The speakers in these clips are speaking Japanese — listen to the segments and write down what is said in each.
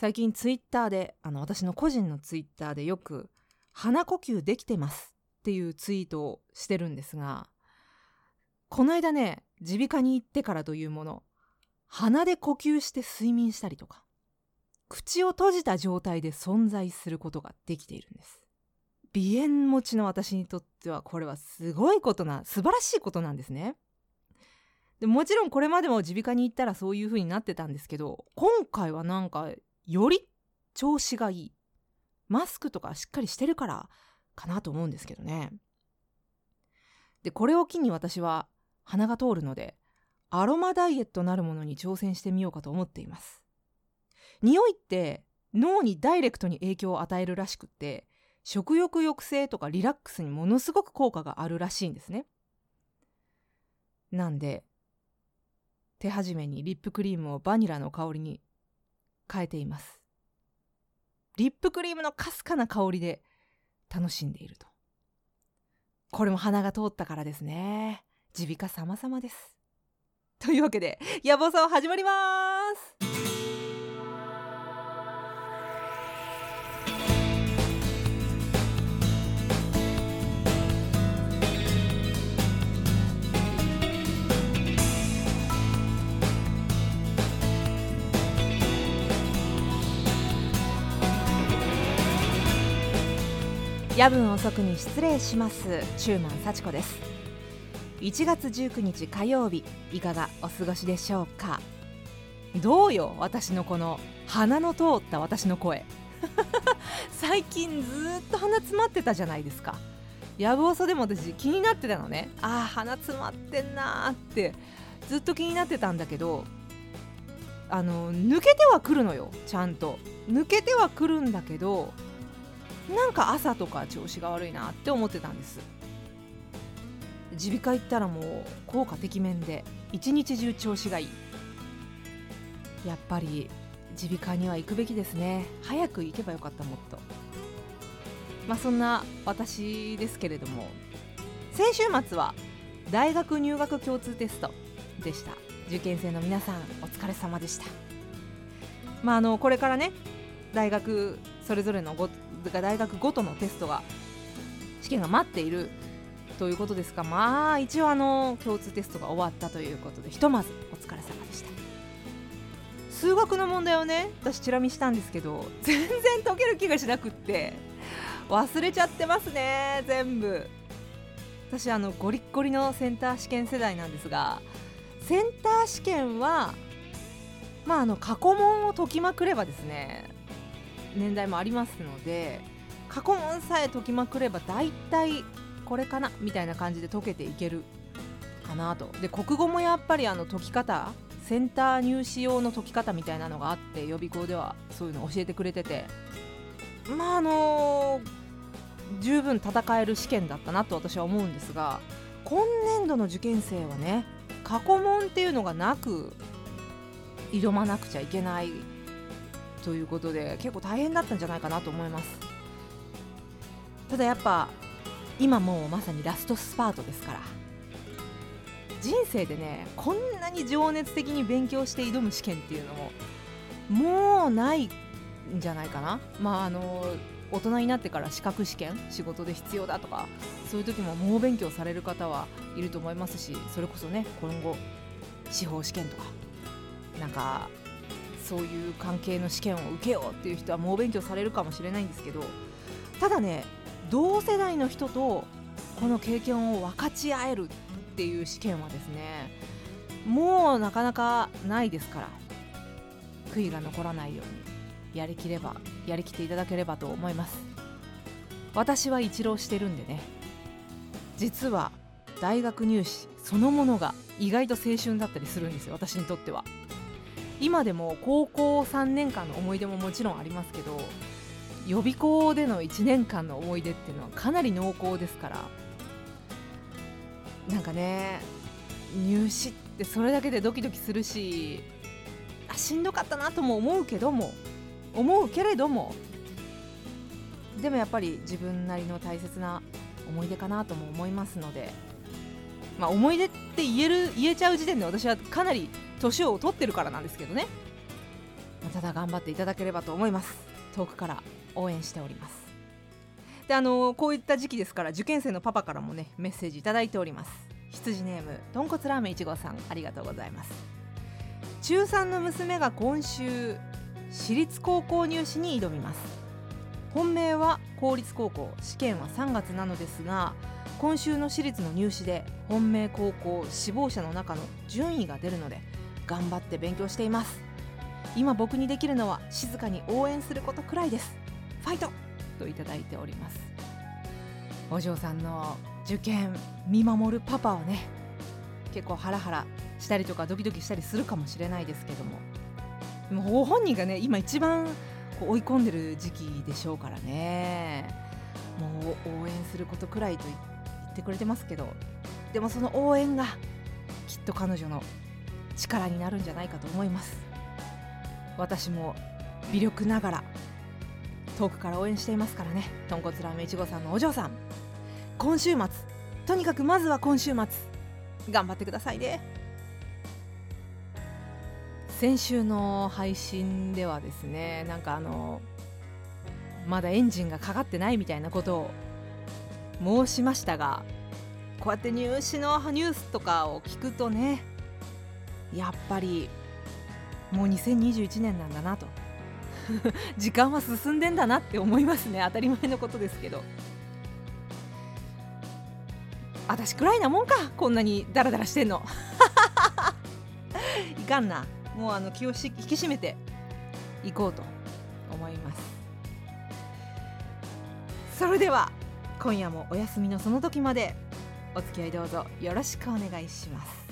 最近ツイッターであの私の個人のツイッターでよく「鼻呼吸できてます」っていうツイートをしてるんですがこの間ね耳鼻科に行ってからというもの鼻で呼吸して睡眠したりとか口を閉じた状態で存在することができているんです。鼻炎持ちの私にとってはこれはすごいことな素晴らしいことなんですね。でもちろんこれまでも耳鼻科に行ったらそういう風になってたんですけど今回はなんかより調子がいい。マスクとかしっかりしてるからかなと思うんですけどね。でこれを機に私は鼻が通るのでアロマダイエットなるものに挑戦してみようかと思っています。匂いって脳にダイレクトに影響を与えるらしくって食欲抑制とかリラックスにものすごく効果があるらしいんですね。なんで手始めにリップクリームをバニラの香りに変えています。リップクリームのかすかな香りで楽しんでいると。これも鼻が通ったからですね。耳鼻科様々です。というわけで野望さん始まります。夜分遅くに失礼します。チューマン幸子です。1月19日火曜日いかがお過ごしでしょうか？どうよ私のこの鼻の通った私の声。最近ずっと鼻詰まってたじゃないですか。やぶおそでも私気になってたのね。ああ鼻詰まってんなーってずっと気になってたんだけどあの抜けてはくるのよちゃんと。抜けてはくるんだけどなんか朝とか調子が悪いなって思ってたんです。耳鼻科行ったらもう効果てきめんで一日中調子がいい。やっぱり耳鼻科には行くべきですね。早く行けばよかったもっと。まあそんな私ですけれども。先週末は大学入学共通テストでした。受験生の皆さんお疲れ様でした。まああのこれからね大学それぞれのご大学ごとのテストが試験が待っているということですがまあ一応あの共通テストが終わったということでひとまずお疲れ様でした。数学の問題をね私チラ見したんですけど全然解ける気がしなくって忘れちゃってますね全部。私あのゴリッゴリのセンター試験世代なんですがセンター試験はまああの過去問を解きまくればですね年代もありますので過去問さえ解きまくれば大体これかなみたいな感じで解けていけるかなと。で国語もやっぱりあの解き方センター入試用の解き方みたいなのがあって予備校ではそういうの教えてくれててまああのー、十分戦える試験だったなと私は思うんですが今年度の受験生はね過去問っていうのがなく挑まなくちゃいけないということで結構大変だったんじゃないかなと思います。ただやっぱ今もうまさにラストスパートですから。人生でねこんなに情熱的に勉強して挑む試験っていうのももうないんじゃないかな。まああの大人になってから資格試験仕事で必要だとかそういう時も猛勉強される方はいると思いますしそれこそね今後司法試験とかなんかそういう関係の試験を受けようっていう人は猛勉強されるかもしれないんですけどただね同世代の人とこの経験を分かち合えるっていう試験はですねもうなかなかないですから悔いが残らないようにやりきればやりきっていただければと思います。私は一浪してるんでね実は大学入試そのものが意外と青春だったりするんですよ私にとっては。今でも高校3年間の思い出ももちろんありますけど予備校での1年間の思い出っていうのはかなり濃厚ですからなんかね入試ってそれだけでドキドキするしあしんどかったなとも思うけども思うけれどもでもやっぱり自分なりの大切な思い出かなとも思いますのでまあ思い出って言える言えちゃう時点で私はかなり年を取ってるからなんですけどね。ただ頑張っていただければと思います。遠くから応援しております。であのこういった時期ですから受験生のパパからもねメッセージいただいております。羊ネームとんこつラーメン1号さんありがとうございます。中3の娘が今週私立高校入試に挑みます。本命は公立高校試験は3月なのですが今週の私立の入試で本命高校志望者の中の順位が出るので頑張って勉強しています。今僕にできるのは静かに応援することくらいです。ファイトといただいております。お嬢さんの受験見守るパパはね結構ハラハラしたりとかドキドキしたりするかもしれないですけども。でもご本人がね今一番こう追い込んでる時期でしょうからね。もう応援することくらいと言ってくれてますけど。でもその応援がきっと彼女の力になるんじゃないかと思います。私も微力ながら遠くから応援していますからね。豚骨ラーメンいちごさんのお嬢さん。今週末とにかくまずは今週末頑張ってくださいね。先週の配信ではですねなんかあのまだエンジンがかかってないみたいなことを申しましたがこうやって入試のニュースとかを聞くとねやっぱりもう2021年なんだなと。時間は進んでんだなって思いますね。当たり前のことですけど。私くらいなもんかこんなにダラダラしてんの。いかんな。もうあの気を引き締めていこうと思います。それでは今夜もお休みのその時までお付き合いどうぞよろしくお願いします。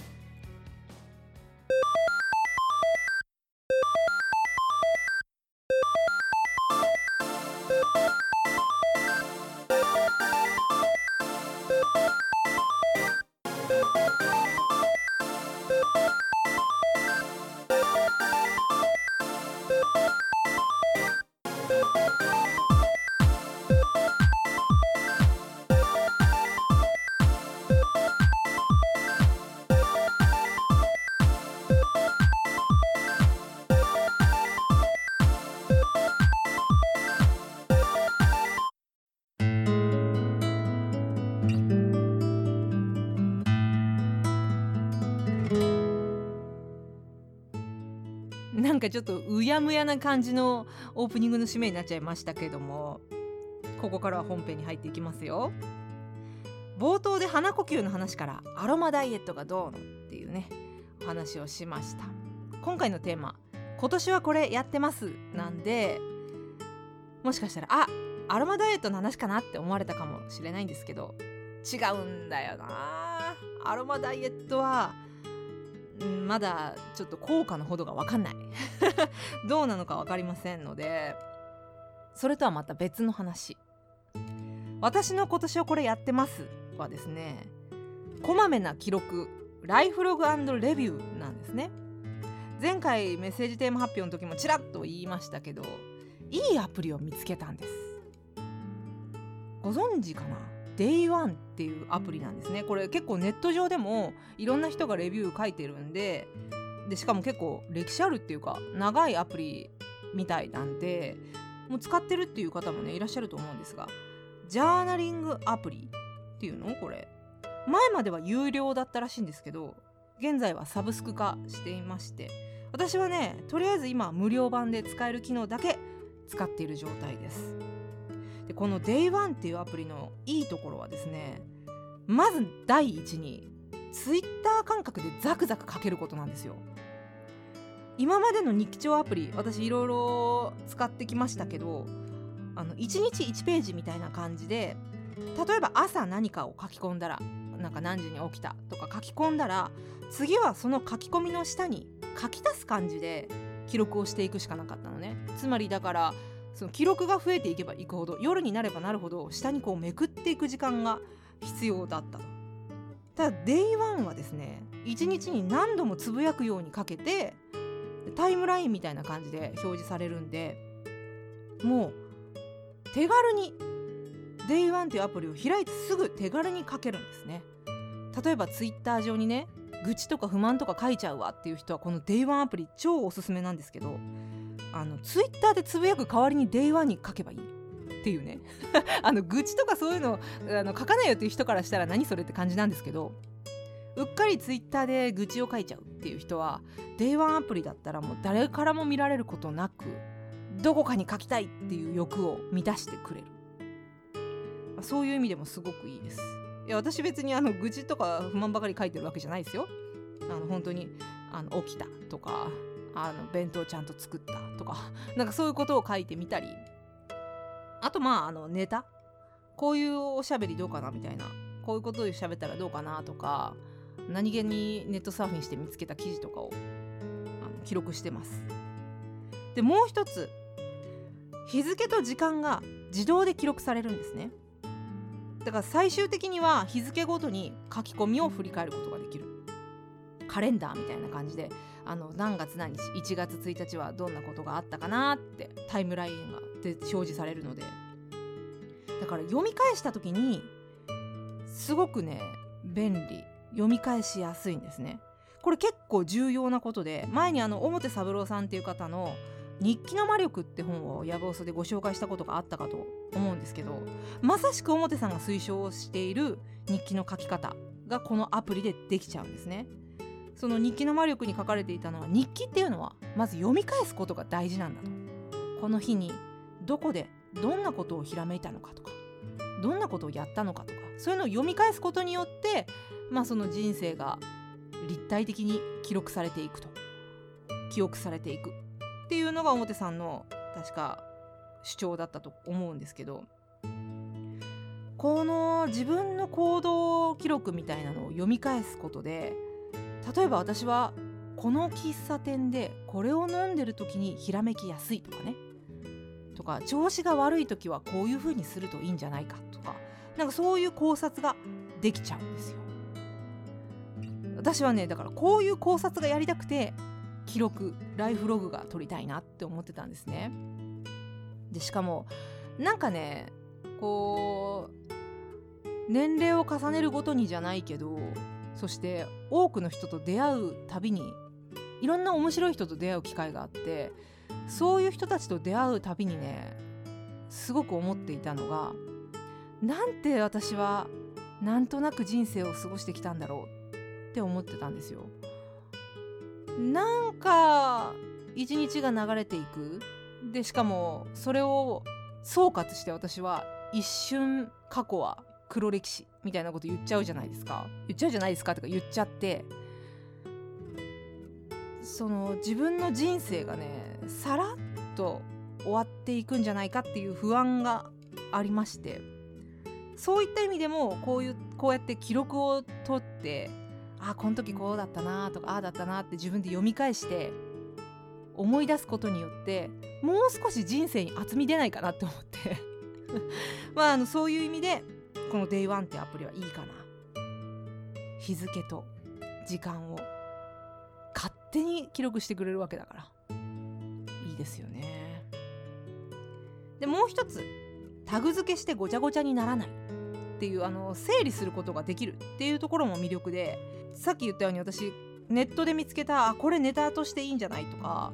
かちょっとうやむやな感じのオープニングの締めになっちゃいましたけどもここからは本編に入っていきますよ。冒頭で鼻呼吸の話からアロマダイエットがどうのっていうねお話をしました。今回のテーマ今年はこれやってますなんでもしかしたらあアロマダイエットの話かなって思われたかもしれないんですけど違うんだよな。アロマダイエットはんまだちょっと効果のほどが分かんない。どうなのか分かりませんのでそれとはまた別の話。私の今年はこれやってますはですねこまめな記録ライフログレビューなんですね。前回メッセージテーマ発表の時もちらっと言いましたけどいいアプリを見つけたんです。ご存知かな？Day1 っていうアプリなんですね。これ結構ネット上でもいろんな人がレビュー書いてるんででしかも結構歴史あるっていうか長いアプリみたいなんでもう使ってるっていう方もねいらっしゃると思うんですがジャーナリングアプリっていうの？これ。前までは有料だったらしいんですけど現在はサブスク化していまして私はねとりあえず今無料版で使える機能だけ使っている状態です。この Day1 っていうアプリのいいところはですねまず第一に Twitter 感覚でザクザク書けることなんですよ。今までの日記帳アプリ私いろいろ使ってきましたけどあの1日1ページみたいな感じで例えば朝何かを書き込んだらなんか何時に起きたとか書き込んだら次はその書き込みの下に書き足す感じで記録をしていくしかなかったのね。つまりだからその記録が増えていけばいくほど夜になればなるほど下にこうめくっていく時間が必要だったと。ただ Day1 はですね1日に何度もつぶやくようにかけてタイムラインみたいな感じで表示されるんでもう手軽に Day1 っていうアプリを開いてすぐ手軽に書けるんですね。例えば Twitter 上にね愚痴とか不満とか書いちゃうわっていう人はこの Day1 アプリ超おすすめなんですけどあのツイッターでつぶやく代わりに Day1 に書けばいいっていうね。あの愚痴とかそういうのあの書かないよっていう人からしたら何それって感じなんですけど。うっかりツイッターで愚痴を書いちゃうっていう人は Day1 アプリだったらもう誰からも見られることなくどこかに書きたいっていう欲を満たしてくれる。そういう意味でもすごくいいです。いや私別にあの愚痴とか不満ばかり書いてるわけじゃないですよ。あの本当にあの起きたとかあの弁当ちゃんと作ったとか なんかそういうことを書いてみたり。あとまああのネタ。こういうおしゃべりどうかなみたいな。こういうことを喋ったらどうかなとか。何気にネットサーフィンして見つけた記事とかをあの記録してます。でもう一つ。日付と時間が自動で記録されるんですね。だから最終的には日付ごとに書き込みを振り返ることができる。カレンダーみたいな感じで。あの何月何日1月1日はどんなことがあったかなってタイムラインがで表示されるので。だから読み返した時にすごくね便利。読み返しやすいんですね。これ結構重要なことで前にあの表三郎さんっていう方の「日記の魔力」って本をやぶおそでご紹介したことがあったかと思うんですけどまさしく表さんが推奨している日記の書き方がこのアプリでできちゃうんですね。その日記の魔力に書かれていたのは日記っていうのはまず読み返すことが大事なんだと。この日にどこでどんなことをひらめいたのかとかどんなことをやったのかとかそういうのを読み返すことによってまあその人生が立体的に記録されていくと。記憶されていく。っていうのが表さんの確か主張だったと思うんですけど。この自分の行動記録みたいなのを読み返すことで例えば私はこの喫茶店でこれを飲んでる時にひらめきやすいとかねとか調子が悪い時はこういう風にするといいんじゃないかとかなんかそういう考察ができちゃうんですよ。私はねだからこういう考察がやりたくて記録ライフログが撮りたいなって思ってたんですね。でしかもなんかねこう年齢を重ねるごとにじゃないけどそして多くの人と出会うたびにいろんな面白い人と出会う機会があってそういう人たちと出会うたびにねすごく思っていたのがなんて私はなんとなく人生を過ごしてきたんだろうって思ってたんですよ。なんか一日が流れていくでしかもそれを総括して私は一瞬過去は黒歴史みたいなこと言っちゃうじゃないですか。言っちゃうじゃないですかとか言っちゃって。その自分の人生がねさらっと終わっていくんじゃないかっていう不安がありまして。そういった意味でもこういうこうやって記録を取ってあこの時こうだったなとかああだったなって自分で読み返して思い出すことによってもう少し人生に厚み出ないかなって思って。まああのそういう意味でこの Day1 ってアプリはいいかな。日付と時間を勝手に記録してくれるわけだから。いいですよね。でもう一つタグ付けしてごちゃごちゃにならない。っていうあの整理することができるっていうところも魅力でさっき言ったように私ネットで見つけたあこれネタとしていいんじゃないとか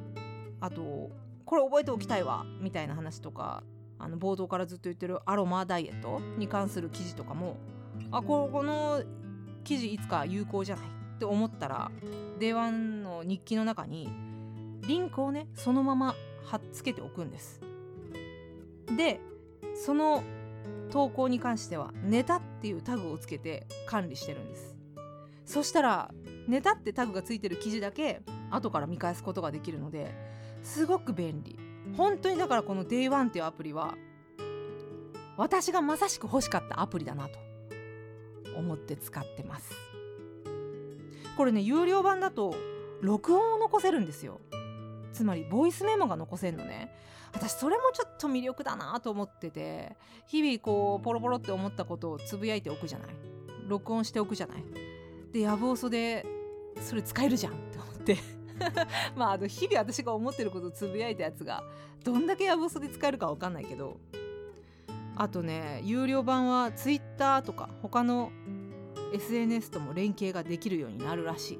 あとこれ覚えておきたいわみたいな話とかあの冒頭からずっと言ってるアロマダイエットに関する記事とかもあここの記事いつか有効じゃない？って思ったら Day1 の日記の中にリンクをねそのまま貼っつけておくんです。でその投稿に関してはネタっていうタグをつけて管理してるんです。そしたらネタってタグがついてる記事だけ後から見返すことができるのですごく便利。本当にだからこの Day1 っていうアプリは私がまさしく欲しかったアプリだなと思って使ってます。これね有料版だと録音を残せるんですよ。つまりボイスメモが残せるのね。私それもちょっと魅力だなと思ってて日々こうポロポロって思ったことをつぶやいておくじゃない。録音しておくじゃない。でやぶおそでそれ使えるじゃんって思って。まああの日々私が思ってることをつぶやいたやつがどんだけやぶおそで使えるか分かんないけどあとね有料版は Twitter とか他の SNS とも連携ができるようになるらしい。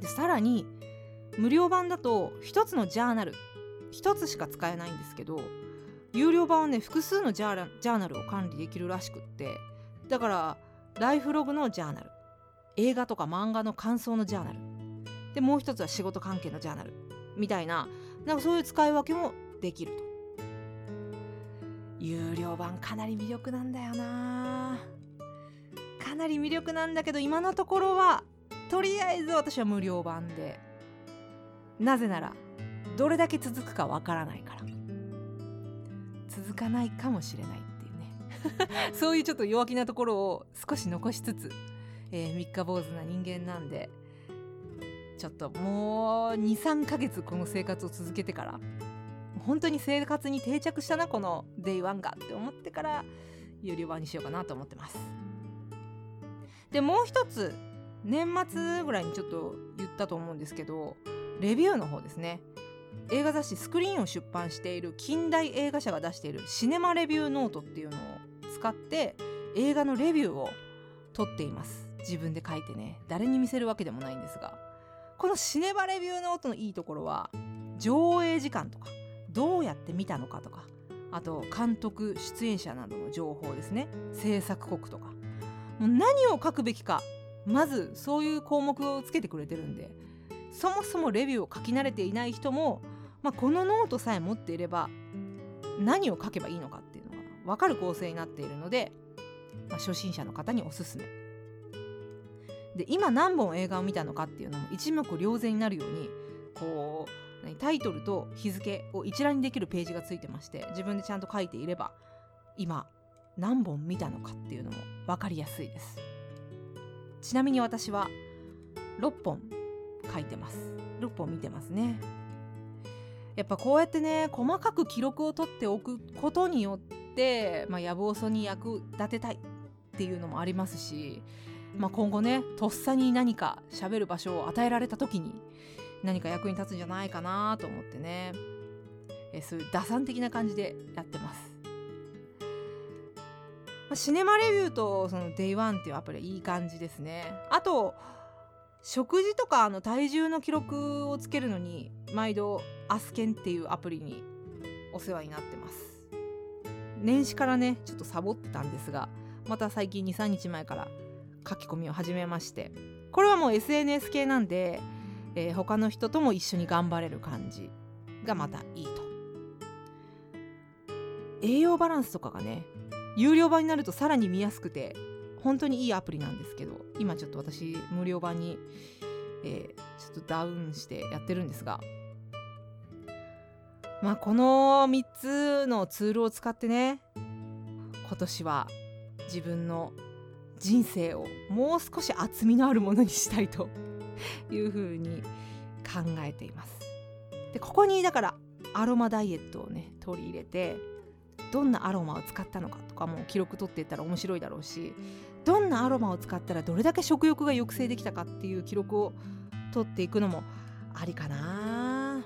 でさらに無料版だと一つのジャーナル1つしか使えないんですけど有料版はね複数のジャーナルを管理できるらしくってだからライフログのジャーナル映画とか漫画の感想のジャーナルでもう一つは仕事関係のジャーナル。みたいな。なんかそういう使い分けもできると。有料版かなり魅力なんだよな。かなり魅力なんだけど今のところはとりあえず私は無料版で。なぜならどれだけ続くかわからないから。続かないかもしれないっていうね。そういうちょっと弱気なところを少し残しつつ、えー、三日坊主な人間なんで。ちょっともう23ヶ月この生活を続けてから本当に生活に定着したなこの Day One がって思ってから有料版にしようかなと思ってます。でもう一つ年末ぐらいにちょっと言ったと思うんですけどレビューの方ですね。映画雑誌スクリーンを出版している近代映画社が出しているシネマレビューノートっていうのを使って映画のレビューを取っています。自分で書いてね誰に見せるわけでもないんですが。このシネマレビューノートのいいところは上映時間とかどうやって見たのかとかあと監督出演者などの情報ですね。制作国とか。もう何を書くべきかまずそういう項目をつけてくれてるんでそもそもレビューを書き慣れていない人も、まあ、このノートさえ持っていれば何を書けばいいのかっていうのが分かる構成になっているので、まあ、初心者の方におすすめ。で今何本映画を見たのかっていうのも一目瞭然になるようにこうタイトルと日付を一覧にできるページがついてまして自分でちゃんと書いていれば今何本見たのかっていうのも分かりやすいです。ちなみに私は6本書いてます。6本見てますね。やっぱこうやってね細かく記録を取っておくことによって、まあ、やぶおそに役立てたいっていうのもありますし、まあ、今後ねとっさに何か喋る場所を与えられた時に何か役に立つんじゃないかなと思ってねえそういう打算的な感じでやってます。まあ、シネマレビューとその Day1 っていうアプリはいい感じですね。あと食事とかあの体重の記録をつけるのに毎度アスケンっていうアプリにお世話になってます年始からねちょっとサボってたんですがまた最近23日前から書き込みを始めまして。これはもう SNS 系なんで、えー、他の人とも一緒に頑張れる感じがまたいいと。栄養バランスとかがね有料版になるとさらに見やすくて本当にいいアプリなんですけど今ちょっと私無料版に、えー、ちょっとダウンしてやってるんですが。まあこの3つのツールを使ってね今年は自分の人生をもう少し厚みのあるものにしたいと いうふうに考えています。でここにだからアロマダイエットをね取り入れてどんなアロマを使ったのかとかも記録取っていったら面白いだろうしどんなアロマを使ったらどれだけ食欲が抑制できたかっていう記録を取っていくのもありかな。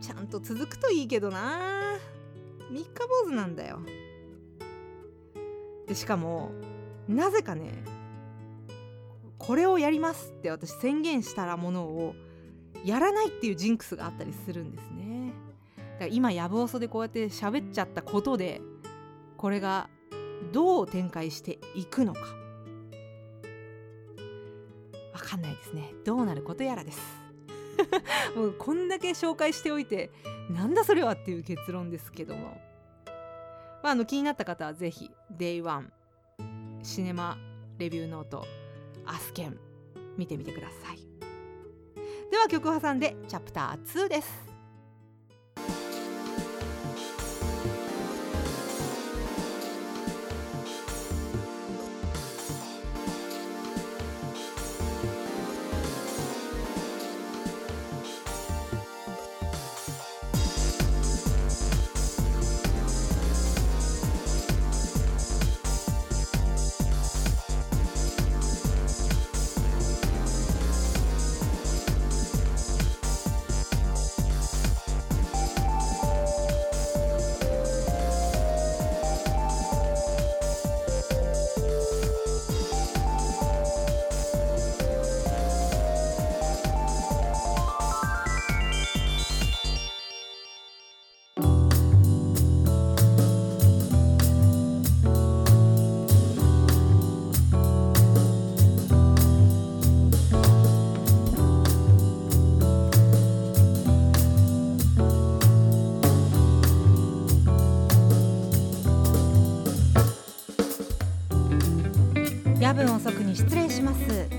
ちゃんと続くといいけどな。三日坊主なんだよ。でしかもなぜかねこれをやりますって私宣言したらものをやらないっていうジンクスがあったりするんですね。だから今やぶおそでこうやって喋っちゃったことでこれがどう展開していくのか。わかんないですね。どうなることやらです。もうこんだけ紹介しておいてなんだそれはっていう結論ですけども、まあ、あの気になった方はぜひ Day1 シネマレビューノートアスケン見てみてください。では曲を挟んでチャプター2です。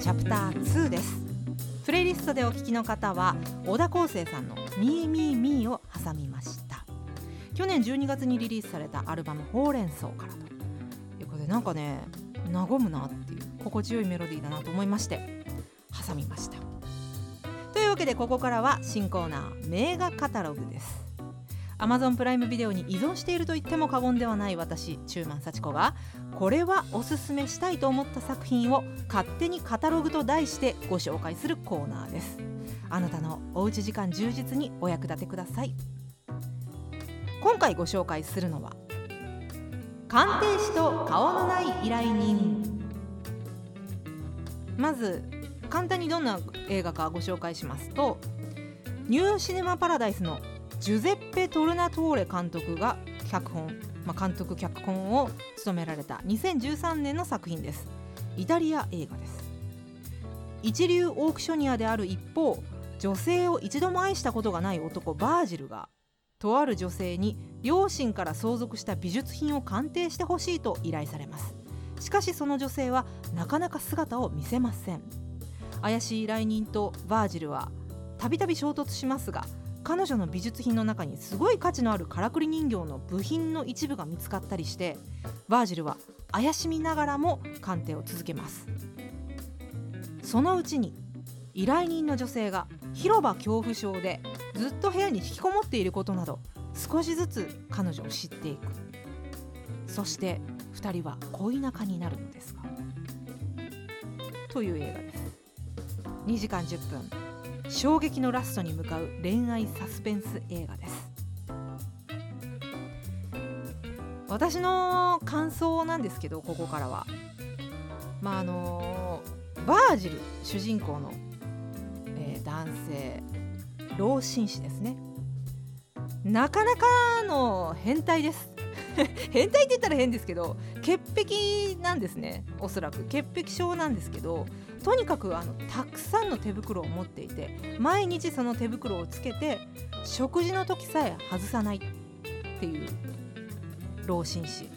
チャプター2です。プレイリストでお聞きの方は小田康生さんの「ミーミーミー」を挟みました。去年12月にリリースされたアルバム「ほうれん草」からと。いうことでなんかね和むなっていう心地よいメロディーだなと思いまして挟みました。というわけでここからは新コーナー名画カタログです。Amazon プライムビデオに依存していると言っても過言ではない私中馬幸子がこれはおすすめしたいと思った作品を勝手にカタログと題してご紹介するコーナーです。あなたのおうち時間充実にお役立てください。今回ご紹介するのは鑑定士と顔のない依頼人。まず簡単にどんな映画かご紹介しますとニューシネマ・パラダイスのジュゼッペ・トルナトーレ監督が脚本、まあ、監督脚本を務められた2013年の作品です。イタリア映画です。一流オークショニアである一方女性を一度も愛したことがない男バージルがとある女性に両親から相続した美術品を鑑定してほしいと依頼されます。しかしその女性はなかなか姿を見せません。怪しい依頼人とバージルはたびたび衝突しますが彼女の美術品の中にすごい価値のあるからくり人形の部品の一部が見つかったりしてバージルは怪しみながらも鑑定を続けます。そのうちに依頼人の女性が広場恐怖症でずっと部屋に引きこもっていることなど少しずつ彼女を知っていく。そして2人は恋仲になるのですがという映画です。2時間10分。衝撃のラストに向かう恋愛サスペンス映画です。私の感想なんですけどここからは。まああのバージル主人公の、えー、男性老紳士ですね。なかなかの変態です。変態って言ったら変ですけど潔癖なんですね。おそらく。潔癖症なんですけどとにかくあのたくさんの手袋を持っていて毎日その手袋をつけて食事の時さえ外さないっていう老紳士。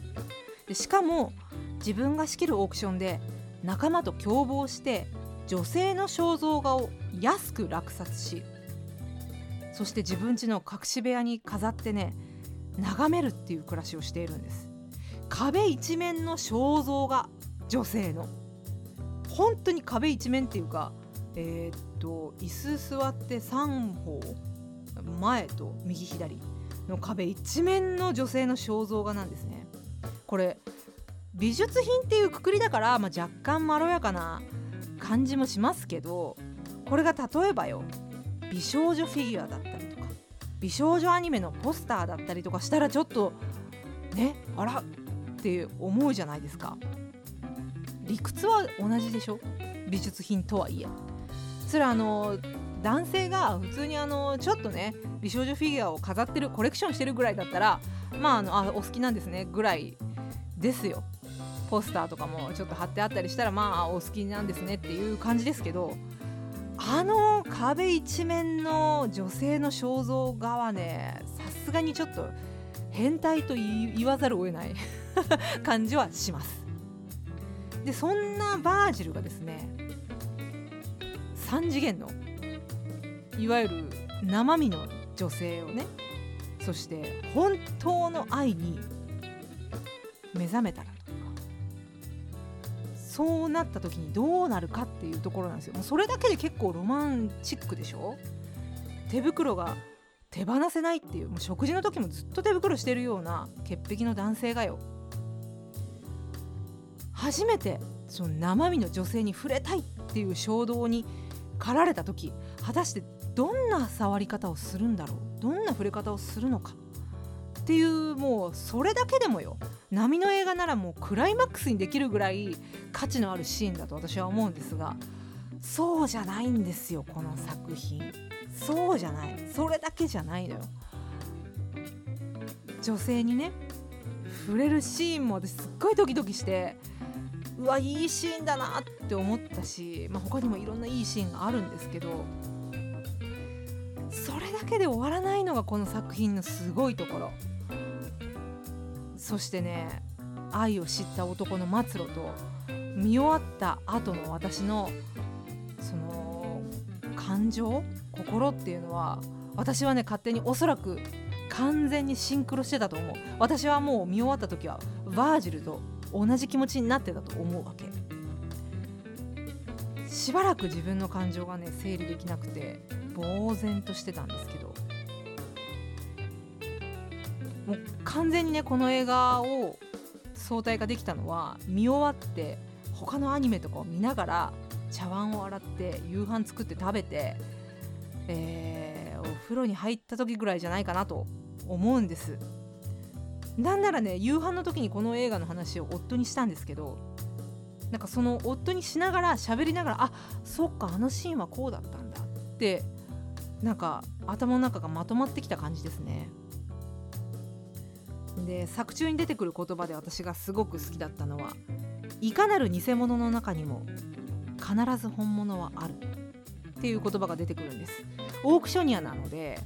でしかも自分が仕切るオークションで仲間と共謀して女性の肖像画を安く落札しそして自分家の隠し部屋に飾ってね眺めるっていう暮らしをしているんです。壁一面の肖像画女性の。本当に壁一面っていうかえー、っと椅子座って3方前と右左の壁一面の女性の肖像画なんですね。これ美術品っていうくくりだから、まあ、若干まろやかな感じもしますけどこれが例えばよ美少女フィギュアだったりとか美少女アニメのポスターだったりとかしたらちょっとねあらって思うじゃないですか。理屈は同じでしょ？美術品とはいえ。それはあの男性が普通にあのちょっとね美少女フィギュアを飾ってるコレクションしてるぐらいだったらまああのあお好きなんですねぐらいですよ。ポスターとかもちょっと貼ってあったりしたらまあお好きなんですねっていう感じですけどあの壁一面の女性の肖像画はねさすがにちょっと変態と言わざるを得ない 感じはします。でそんなバージルがですね3次元のいわゆる生身の女性をねそして本当の愛に目覚めたらと。かそうなった時にどうなるかっていうところなんですよ。もうそれだけで結構ロマンチックでしょ。手袋が手放せないっていうもう食事の時もずっと手袋してるような潔癖の男性がよ。初めてその生身の女性に触れたいっていう衝動に駆られた時果たしてどんな触り方をするんだろう？どんな触れ方をするのか？っていうもうそれだけでもよ。波の映画ならもうクライマックスにできるぐらい価値のあるシーンだと私は思うんですがそうじゃないんですよこの作品。そうじゃない。それだけじゃないのよ。女性にね触れるシーンも私すっごいドキドキしてうわいいシーンだなって思ったし、まあ、他にもいろんないいシーンがあるんですけどそれだけで終わらないのがこの作品のすごいところ。そしてね愛を知った男の末路と見終わった後の私のその感情心っていうのは私はね勝手におそらく完全にシンクロしてたと思う。私はもう見終わった時はバージルと同じ気持ちになってたと思うわけ。しばらく自分の感情がね整理できなくて呆然としてたんですけど。もう完全にねこの映画を相対化できたのは見終わって他のアニメとかを見ながら茶碗を洗って夕飯作って食べて、えー、お風呂に入った時ぐらいじゃないかなと思うんです。なんならね夕飯の時にこの映画の話を夫にしたんですけどなんかその夫にしながら喋りながらあそっかあのシーンはこうだったんだってなんか頭の中がまとまってきた感じですね。で作中に出てくる言葉で私がすごく好きだったのはいかなる偽物の中にも必ず本物はあるっていう言葉が出てくるんです。オークショニアなので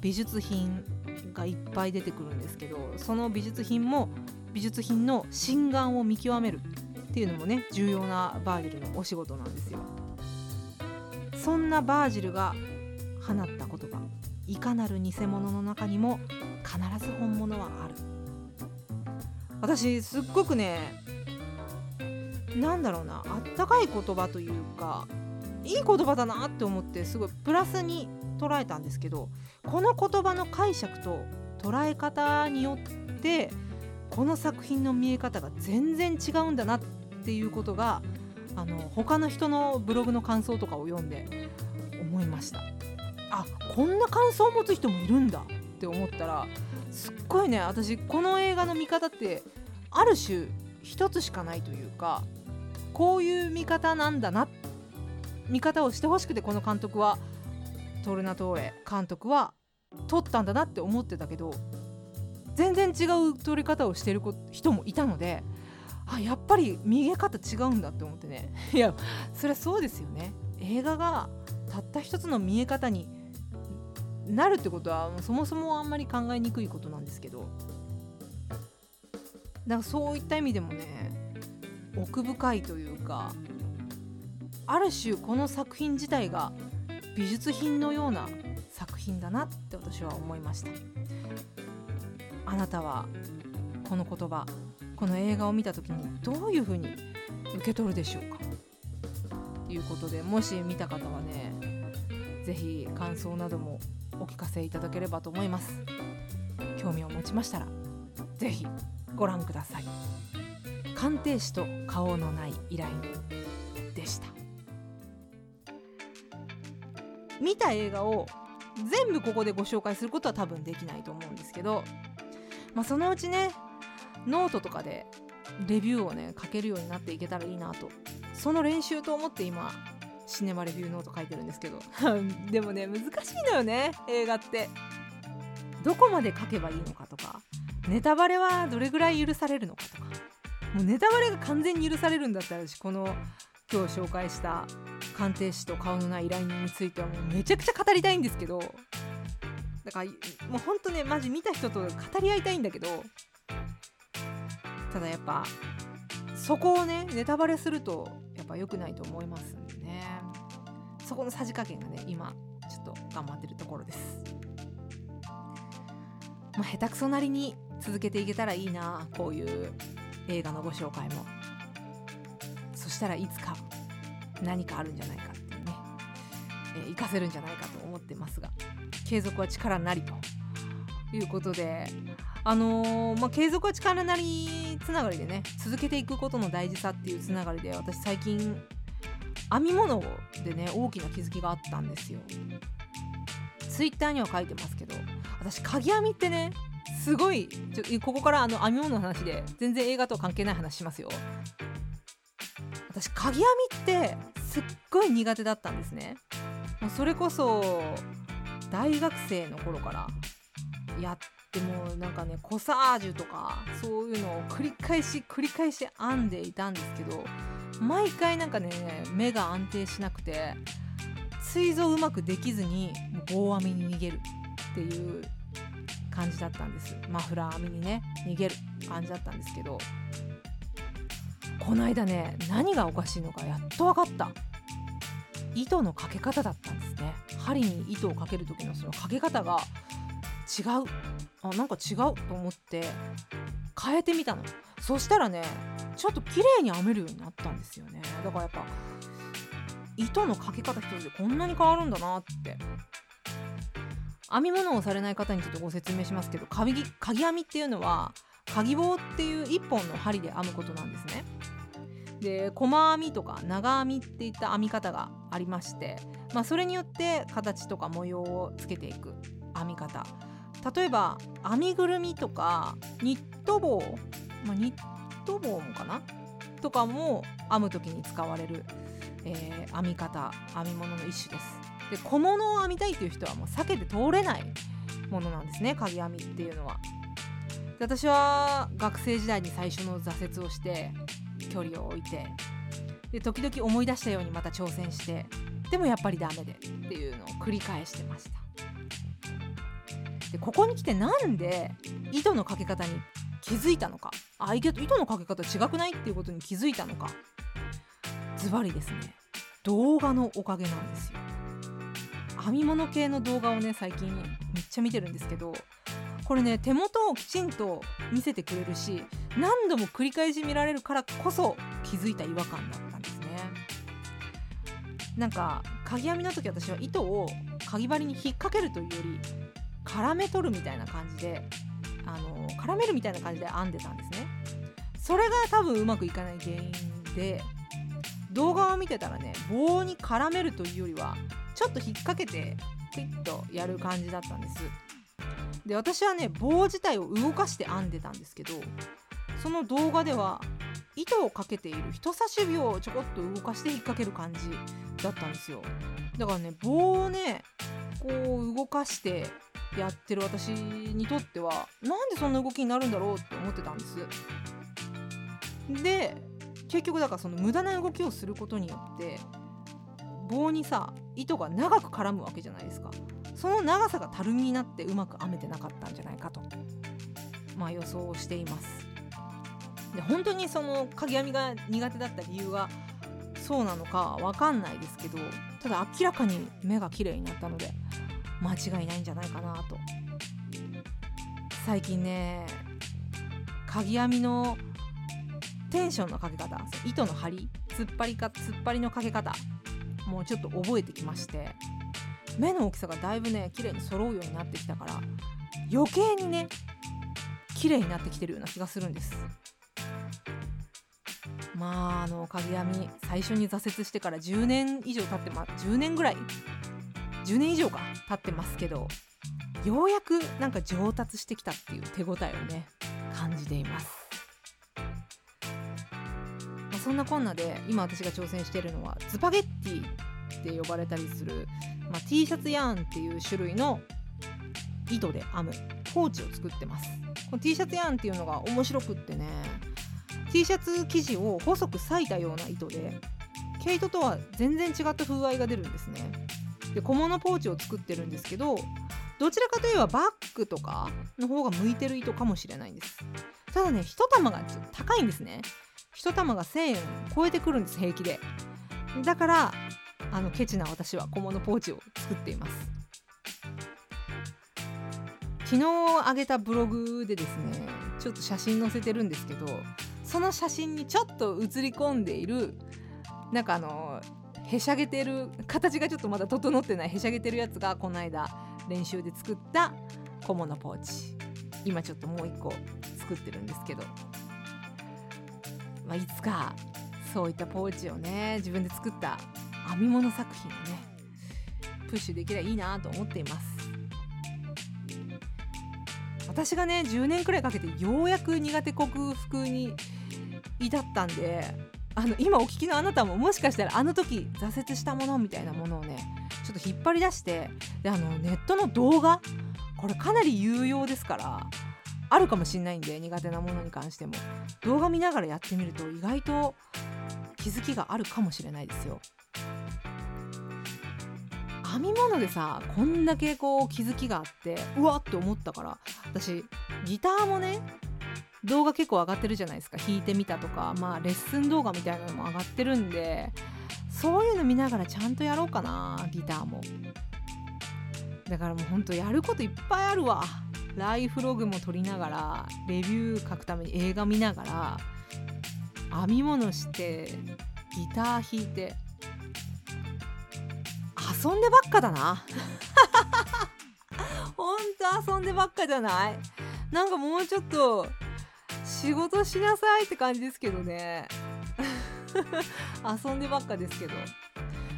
美術品がいっぱい出てくるんですけどその美術品も美術品の真贋を見極めるっていうのもね重要なバージルのお仕事なんですよ。そんなバージルが放った言葉いかなる偽物の中にも必ず本物はある。私すっごくねなんだろうなあったかい言葉というかいい言葉だなって思ってすごいプラスに捉えたんですけどこの言葉の解釈と捉え方によってこの作品の見え方が全然違うんだなっていうことがあの他の人のブログの感想とかを読んで思いました。あこんな感想を持つ人もいるんだって思ったらすっごいね私この映画の見方ってある種一つしかないというかこういう見方なんだな見方をしてほしくてこの監督はトルナトーレ監督は撮ったんだなって思ってたけど全然違う撮り方をしてる人もいたのであやっぱり見え方違うんだって思ってね。いやそりゃそうですよね。映画がたった一つの見え方になるってことはそもそもあんまり考えにくいことなんですけどだからそういった意味でもね奥深いというかある種この作品自体が美術品のような作品だなって私は思いました。あなたはこの言葉この映画を見た時にどういうふうに受け取るでしょうか？ということでもし見た方はね是非感想などもお聞かせいただければと思います。興味を持ちましたら是非ご覧ください。鑑定士と顔のない依頼でした。見た映画を全部ここでご紹介することは多分できないと思うんですけど、まあ、そのうちねノートとかでレビューをね書けるようになっていけたらいいなと。その練習と思って今シネマレビューノート書いてるんですけど。でもね難しいのよね映画って。どこまで書けばいいのかとかネタバレはどれぐらい許されるのかとか。もうネタバレが完全に許されるんだったら私この今日紹介した鑑定士と顔のない依頼人についてはもうめちゃくちゃ語りたいんですけどだからもうほんとねマジ見た人と語り合いたいんだけどただやっぱそこをねネタバレするとやっぱ良くないと思いますんでね。そこのさじ加減がね今ちょっと頑張ってるところです。まあ下手くそなりに続けていけたらいいなこういう映画のご紹介も。したらいつか何かあるんじゃないかっていうね、えー、活かせるんじゃないかと思ってますが継続は力なりということであのー、まあ、継続は力なりつながりでね続けていくことの大事さっていうつながりで私最近編み物でね大きな気づきがあったんですよ。ツイッターには書いてますけど私鍵編みってねすごいちょここからあの編み物の話で全然映画と関係ない話しますよ。私鍵編みってすっごい苦手だったんですね。もうそれこそ大学生の頃からやってもなんかねコサージュとかそういうのを繰り返し繰り返し編んでいたんですけど毎回なんかね目が安定しなくて追蔵うまくできずに棒編みに逃げるっていう感じだったんです。マフラー編みにね逃げる感じだったんですけどこの間ね何がおかしいのかやっと分かった。糸のかけ方だったんですね。針に糸をかける時のそのかけ方が違う。あなんか違うと思って変えてみたの。そしたらねちょっと綺麗に編めるようになったんですよね。だからやっぱ糸のかけ方一つでこんなに変わるんだなって。編み物をされない方にちょっとご説明しますけどかぎかぎ編みっていうのはかぎ棒っていう1本の針で編むことなんですね。で細編みとか長編みっていった編み方がありまして、まあ、それによって形とか模様をつけていく編み方。例えば編みぐるみとかニット帽、まあ、ニット帽もかな？とかも編む時に使われる、えー、編み方編み物の一種です。で小物を編みたいっていう人はもう避けて通れないものなんですね鍵編みっていうのは。私は学生時代に最初の挫折をして距離を置いて。で時々思い出したようにまた挑戦して。でもやっぱりダメでっていうのを繰り返してました。でここに来てなんで糸のかけ方に気づいたのか。あ糸のかけ方違くないっていうことに気づいたのか。ズバリですね。動画のおかげなんですよ。編み物系の動画をね最近めっちゃ見てるんですけどこれね手元をきちんと見せてくれるし何度も繰り返し見られるからこそ気づいた違和感だったんですね。なんか鍵編みの時私は糸を鍵針に引っ掛けるというより絡め取るみたいな感じであの絡めるみたいな感じで編んでたんですね。それが多分うまくいかない原因で動画を見てたらね棒に絡めるというよりはちょっと引っ掛けてピッとやる感じだったんです。で私はね棒自体を動かして編んでたんですけどその動画では糸をかけている人差し指をちょこっと動かして引っ掛ける感じだったんですよ。だからね棒をねこう動かしてやってる私にとってはなんでそんな動きになるんだろうって思ってたんです。で結局だからその無駄な動きをすることによって棒にさ糸が長く絡むわけじゃないですか。その長さがたるみになってうまく編めてなかったんじゃないかと。まあ予想をしています。で本当にその鍵編みが苦手だった理由はそうなのかわかんないですけどただ明らかに目が綺麗になったので間違いないんじゃないかなと。最近ね鍵編みのテンションのかけ方糸の張り突っ張りか突っ張りのかけ方もうちょっと覚えてきまして目の大きさがだいぶね綺麗に揃うようになってきたから余計にね綺麗になってきてるような気がするんです。まああの鍵編み最初に挫折してから10年以上経ってま10年ぐらい10年以上か経ってますけどようやくなんか上達してきたっていう手応えをね感じています、まあ、そんなこんなで今私が挑戦しているのはズパゲッティって呼ばれたりする、まあ、T シャツヤーンっていう種類の糸で編むポーチを作ってます。この T シャツヤーンっていうのが面白くってね T シャツ生地を細く裂いたような糸で毛糸とは全然違った風合いが出るんですね。で小物ポーチを作ってるんですけどどちらかといえばバッグとかの方が向いてる糸かもしれないんです。ただね1玉がちょっと高いんですね。1玉が1000円超えてくるんです平気で。だからあのケチな私は小物ポーチを作っています。昨日あげたブログでですねちょっと写真載せてるんですけどその写真にちょっと写り込んでいるなんかあのへしゃげてる形がちょっとまだ整ってないへしゃげてるやつがこの間練習で作った小物ポーチ。今ちょっともう一個作ってるんですけど、まあ、いつかそういったポーチをね自分で作った編み物作品をねプッシュできればいいなと思っています私がね10年くらいかけてようやく苦手克服に至ったんであの今お聞きのあなたももしかしたらあの時挫折したものみたいなものをねちょっと引っ張り出してであのネットの動画これかなり有用ですからあるかもしんないんで苦手なものに関しても動画見ながらやってみると意外と気づきがあるかもしれないですよ。編み物でさこんだけこう気づきがあってうわって思ったから私ギターもね動画結構上がってるじゃないですか。弾いてみたとかまあレッスン動画みたいなのも上がってるんでそういうの見ながらちゃんとやろうかなギターも。だからもうほんとやることいっぱいあるわ。ライフログも撮りながらレビュー書くために映画見ながら編み物してギター弾いて遊んでばっかだな。ほんと遊んでばっかじゃない？なんかもうちょっと仕事しなさいって感じですけどね。遊んでばっかですけど。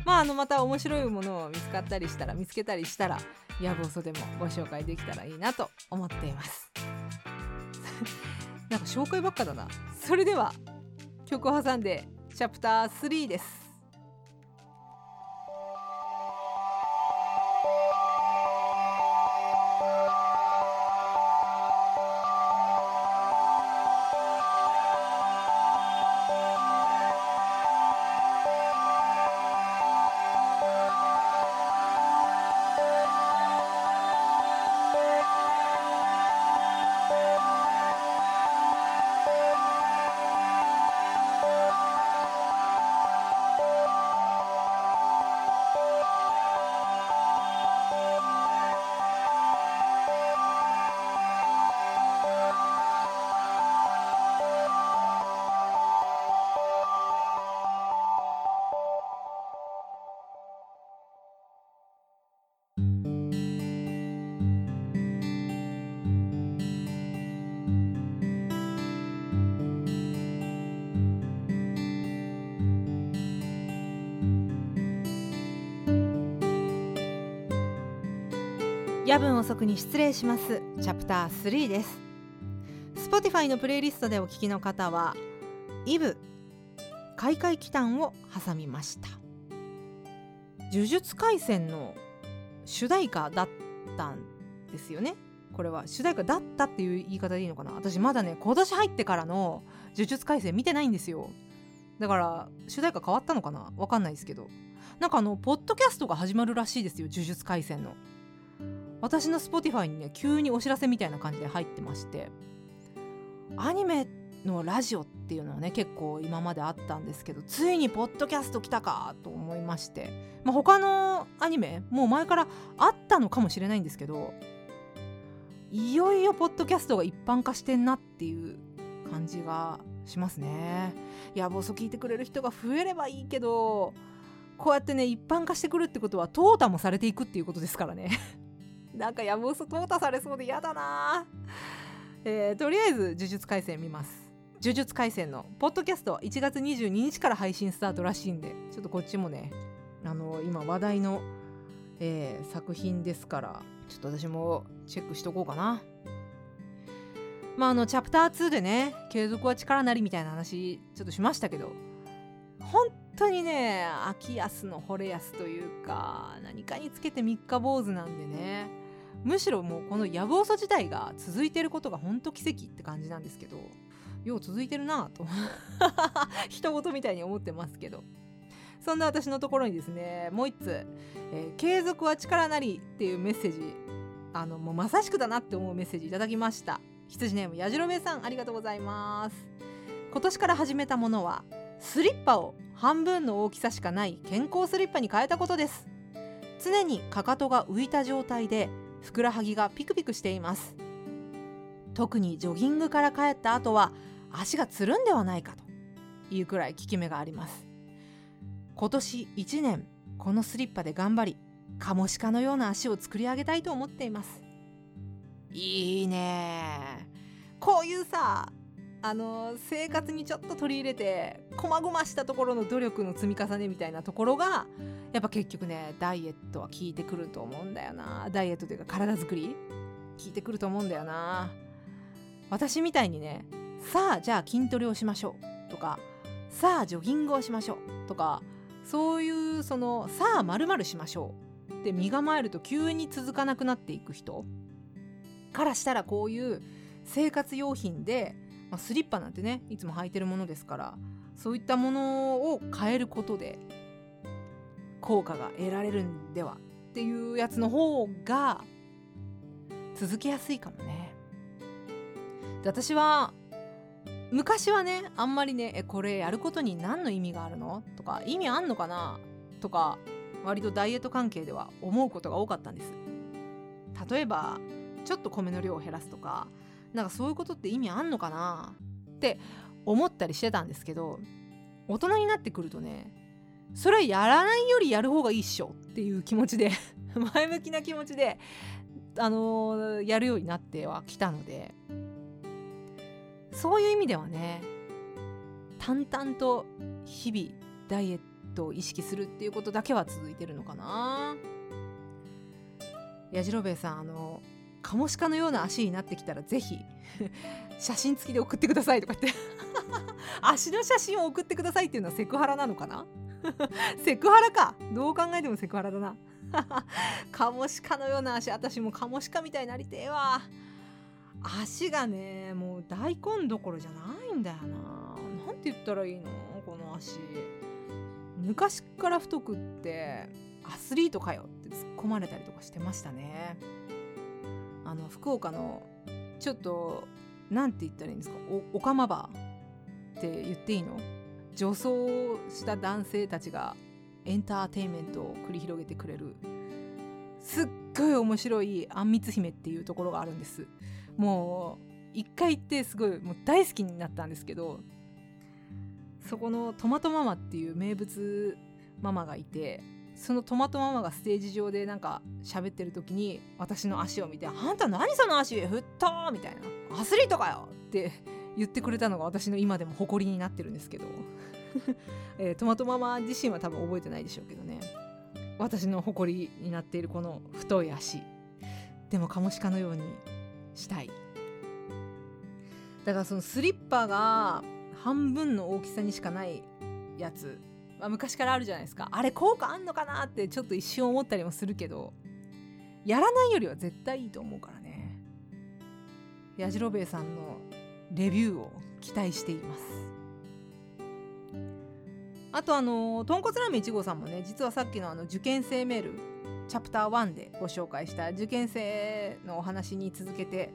まああのまた面白いものを見つかったりしたら見つけたりしたらやぶおそでもご紹介できたらいいなと思っています。なんか紹介ばっかだな。それでは曲を挟んでチャプター3です。夜分遅くに失礼します。チャプター3です。Spotify のプレイリストでお聞きの方はイブ開会期間を挟みました。呪術廻戦の主題歌だったんですよね。これは主題歌だったっていう言い方でいいのかな。私まだね今年入ってからの呪術廻戦見てないんですよ。だから主題歌変わったのかな。わかんないですけど。なんかあのポッドキャストが始まるらしいですよ呪術廻戦の。私の Spotify にね急にお知らせみたいな感じで入ってましてアニメのラジオっていうのはね結構今まであったんですけどついにポッドキャスト来たかと思いまして、まあ、他のアニメもう前からあったのかもしれないんですけどいよいよポッドキャストが一般化してんなっていう感じがしますね。いやボソ聞いてくれる人が増えればいいけどこうやってね一般化してくるってことは淘汰もされていくっていうことですからねなんかやぶそ淘汰されそうで嫌だな。えー、とりあえず呪術廻戦見ます。呪術廻戦のポッドキャストは1月22日から配信スタートらしいんでちょっとこっちもねあの今話題の、えー、作品ですからちょっと私もチェックしとこうかな。まああのチャプター2でね継続は力なりみたいな話ちょっとしましたけど本当にね秋安の惚れ安というか何かにつけて三日坊主なんでねむしろもうこのやぶおそ自体が続いてることがほんと奇跡って感じなんですけどよう続いてるなぁと 人事みたいに思ってますけど。そんな私のところにですねもう一つ、えー、継続は力なり」っていうメッセージあのもうまさしくだなって思うメッセージいただきました。羊ネームやじろべさんありがとうございます。今年から始めたものはスリッパを半分の大きさしかない健康スリッパに変えたことです。常にかかとが浮いた状態でふくらはぎがピクピクしています。特にジョギングから帰った後は足がつるんではないかというくらい効き目があります。今年1年このスリッパで頑張りカモシカのような足を作り上げたいと思っています。いいね。こういうさあの生活にちょっと取り入れてこまごましたところの努力の積み重ねみたいなところがやっぱ結局ねダイエットは効いてくると思うんだよな。ダイエットというか体づくり？効いてくると思うんだよな。私みたいにねさあじゃあ筋トレをしましょうとかさあジョギングをしましょうとかそういうそのさあまるしましょうって身構えると急に続かなくなっていく人からしたらこういう生活用品で、まあ、スリッパなんてねいつも履いてるものですからそういったものを変えることで効果が得られるんではっていうやつの方が続けやすいかもね。で私は昔はねあんまりねえこれやることに何の意味があるの？とか意味あんのかな？とか割とダイエット関係では思うことが多かったんです。例えばちょっと米の量を減らすとかなんかそういうことって意味あんのかな？って思ったりしてたんですけど大人になってくるとねそれはやらないよりやる方がいいっしょっていう気持ちで 前向きな気持ちであのー、やるようになってはきたので。そういう意味ではね淡々と日々ダイエットを意識するっていうことだけは続いてるのかな。やじろべえさんあのカモシカのような足になってきたらぜひ 写真付きで送ってくださいとか言って。足の写真を送ってくださいっていうのはセクハラなのかな？セクハラか。どう考えてもセクハラだな。カモシカのような足。私もカモシカみたいになりてえわ。足がねもう大根どころじゃないんだよな。なんて言ったらいいの？この足。昔から太くってアスリートかよって突っ込まれたりとかしてましたね。あの福岡のちょっと何て言ったらいいんですか？おおかまばって言っていいの？女装した男性たちがエンターテインメントを繰り広げてくれるすっごい面白いあんみつ姫っていうところがあるんですもう一回行ってすごいもう大好きになったんですけどそこのトマトママっていう名物ママがいてそのトマトママがステージ上でなんか喋ってる時に私の足を見て「あんた何その足？ふっと!」みたいな「アスリートかよ!」って言ってくれたのが私の今でも誇りになってるんですけど、えー、トマトママ自身は多分覚えてないでしょうけどね。私の誇りになっているこの太い足。でもカモシカのようにしたい。だからそのスリッパが半分の大きさにしかないやつ、まあ、昔からあるじゃないですか。あれ効果あんのかなってちょっと一瞬思ったりもするけど。やらないよりは絶対いいと思うからね。やじろべえさんのレビューを期待しています。あとあのとんこつラーメン1号さんもね実はさっきのあの受験生メールチャプター1でご紹介した受験生のお話に続けて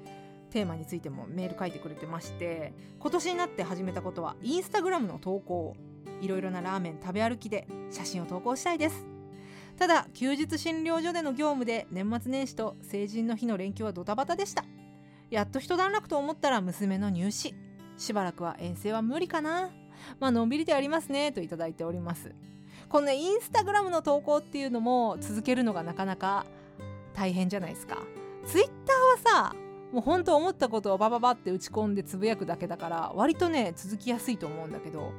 テーマについてもメール書いてくれてまして今年になって始めたことはインスタグラムの投稿いろいろなラーメン食べ歩きで写真を投稿したいです。ただ休日診療所での業務で年末年始と成人の日の連休はドタバタでした。やっと一段落と思ったら娘の入試。しばらくは遠征は無理かな。まあのんびりでありますねと頂いております。このねインスタグラムの投稿っていうのも続けるのがなかなか大変じゃないですか。ツイッターはさもうほんと思ったことをバババって打ち込んでつぶやくだけだから割とね続きやすいと思うんだけど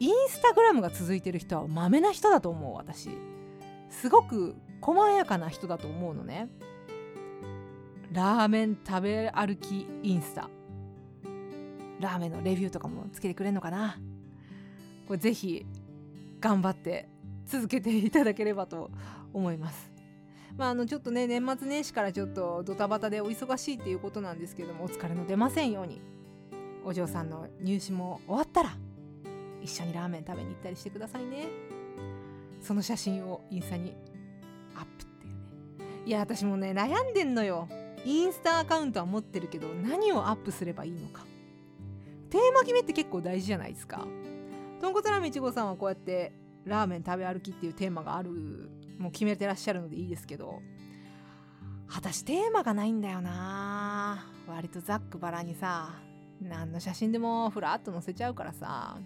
インスタグラムが続いてる人はマメな人だと思う私。すごく細やかな人だと思うのね。ラーメン食べ歩きインスタ。ラーメンのレビューとかもつけてくれるのかな。これぜひ頑張って続けていただければと思います。まあ、あのちょっとね年末年始からちょっとドタバタでお忙しいっていうことなんですけどもお疲れの出ませんように。お嬢さんの入試も終わったら一緒にラーメン食べに行ったりしてくださいね。その写真をインスタにアップっていうね。いや私もね悩んでんのよ。インスタアカウントは持ってるけど何をアップすればいいのか。テーマ決めって結構大事じゃないですか。とんこつラーメン1号さんはこうやってラーメン食べ歩きっていうテーマがあるもう決めてらっしゃるのでいいですけど。私テーマがないんだよな。割とざっくばらにさ何の写真でもふらっと載せちゃうからさ。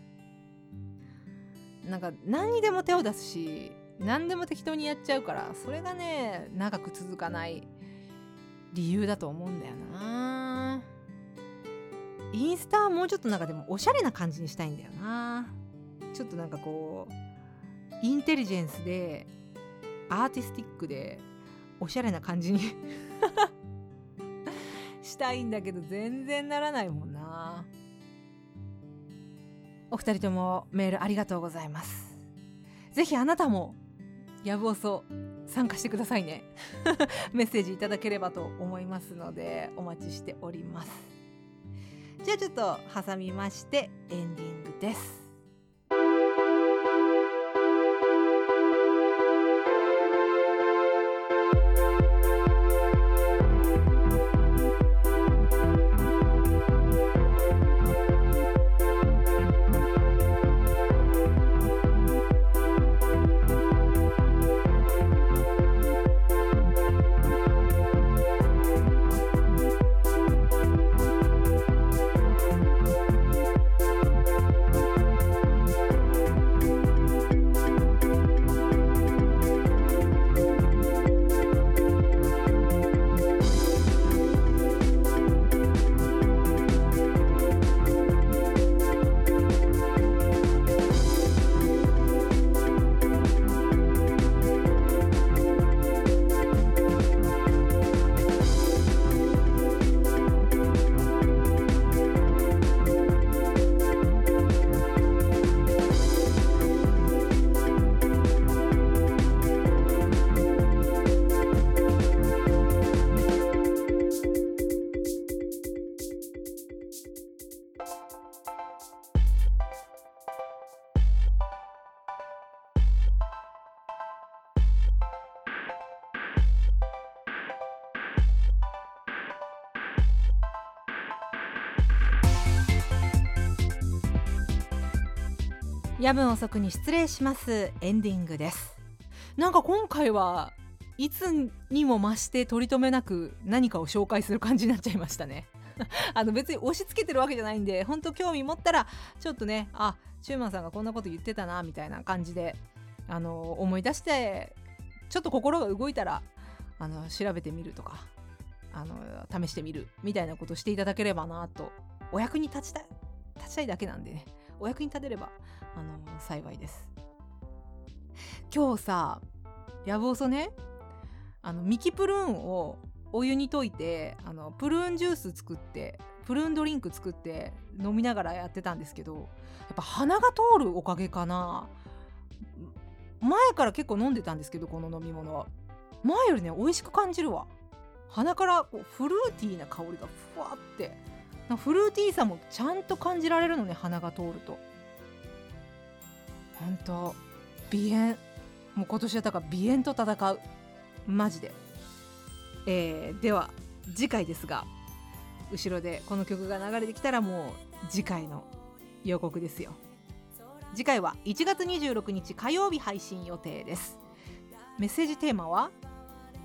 なんか何にでも手を出すし何でも適当にやっちゃうからそれがね長く続かない理由だと思うんだよな。インスタはもうちょっとなんかでもおしゃれな感じにしたいんだよな。ちょっとなんかこうインテリジェンスでアーティスティックでおしゃれな感じに したいんだけど全然ならないもんな。お二人ともメールありがとうございます。ぜひあなたもやぶおそ参加してくださいね。メッセージいただければと思いますのでお待ちしております。じゃあちょっと挟みましてエンディングです。夜分遅くに失礼します。エンディングです。なんか今回はいつにも増して取り留めなく何かを紹介する感じになっちゃいましたね。あの別に押し付けてるわけじゃないんで本当興味持ったらちょっとねあシューマンさんがこんなこと言ってたなみたいな感じであの思い出してちょっと心が動いたらあの調べてみるとかあの試してみるみたいなことしていただければなと。お役に立ちたい立ちたいだけなんでね。お役に立てればあの幸いです。今日さやぶおそね。あのミキプルーンをお湯に溶いてあのプルーンジュース作ってプルーンドリンク作って飲みながらやってたんですけどやっぱ鼻が通るおかげかな。前から結構飲んでたんですけどこの飲み物は。前よりね美味しく感じるわ。鼻からこうフルーティーな香りがふわって。フルーティーさもちゃんと感じられるのね鼻が通ると。ほんと鼻炎もう今年はだから鼻炎と戦う。マジで。えー、では次回ですが後ろでこの曲が流れてきたらもう次回の予告ですよ。次回は1月26日火曜日配信予定です。メッセージテーマは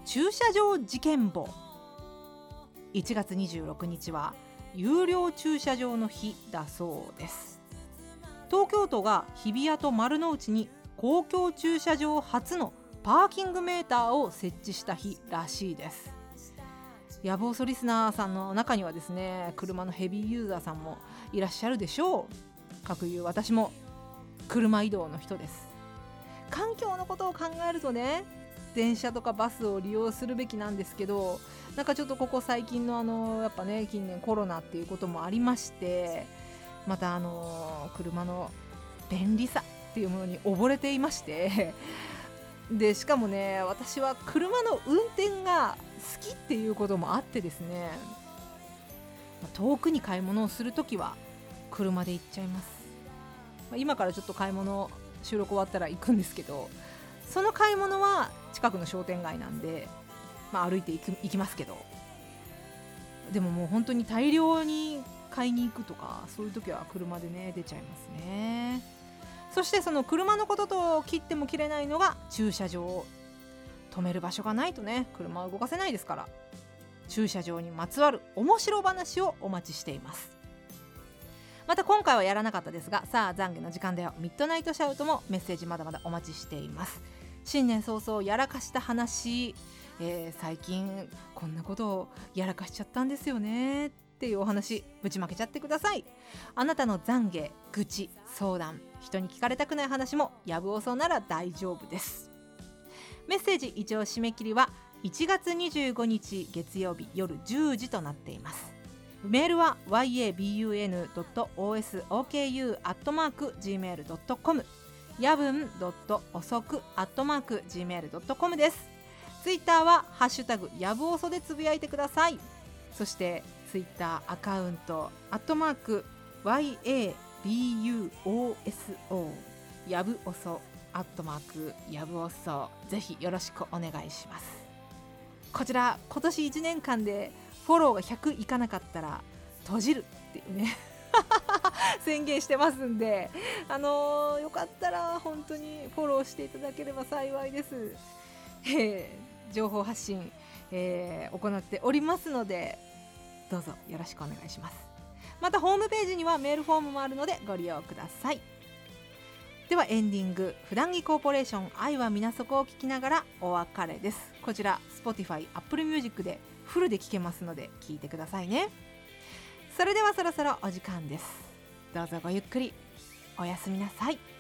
駐車場事件簿。1月26日は有料駐車場の日だそうです。東京都が日比谷と丸の内に公共駐車場初のパーキングメーターを設置した日らしいです。野望ソリスナーさんの中にはですね車のヘビーユーザーさんもいらっしゃるでしょう。かくいう私も車移動の人です。環境のことを考えるとね電車とかバスを利用するべきなんですけどなんかちょっとここ最近のあのやっぱね近年コロナっていうこともありましてまたあの車の便利さっていうものに溺れていまして でしかもね私は車の運転が好きっていうこともあってですね遠くに買い物をする時は車で行っちゃいます。今からちょっと買い物収録終わったら行くんですけどその買い物は近くの商店街なんで、まあ、歩いて行く行きますけどでももう本当に大量に買いに行くとかそういう時は車でね出ちゃいますね。そしてその車のことと切っても切れないのが駐車場。止める場所がないとね車は動かせないですから。駐車場にまつわる面白話をお待ちしています。また今回はやらなかったですがさあ懺悔の時間だよミッドナイトシャウトもメッセージまだまだお待ちしています。新年早々やらかした話、えー、最近こんなことをやらかしちゃったんですよね。っていうお話ぶちまけちゃってください。あなたの懺悔愚痴相談人に聞かれたくない話もやぶおそなら大丈夫です。メッセージ一応締め切りは1月25日月曜日夜10時となっています。メールは yabun.osoku.gmail.com やぶん遅く .gmail.com です。ツイッターはハッシュタグやぶおそでつぶやいてください。そしてツイッターアカウントアットマーク yabuoso やぶおそアットマークやぶおそぜひよろしくお願いします。こちら今年1年間でフォローが100いかなかったら閉じるっていうね。宣言してますんであのー、よかったら本当にフォローしていただければ幸いです、えー、情報発信、えー、行っておりますのでどうぞよろしくお願いします。またホームページにはメールフォームもあるのでご利用ください。ではエンディング普段着コーポレーション愛は皆そこを聞きながらお別れです。こちら Spotify、Apple Music でフルで聴けますので聞いてくださいね。それではそろそろお時間です。どうぞごゆっくり。おやすみなさい。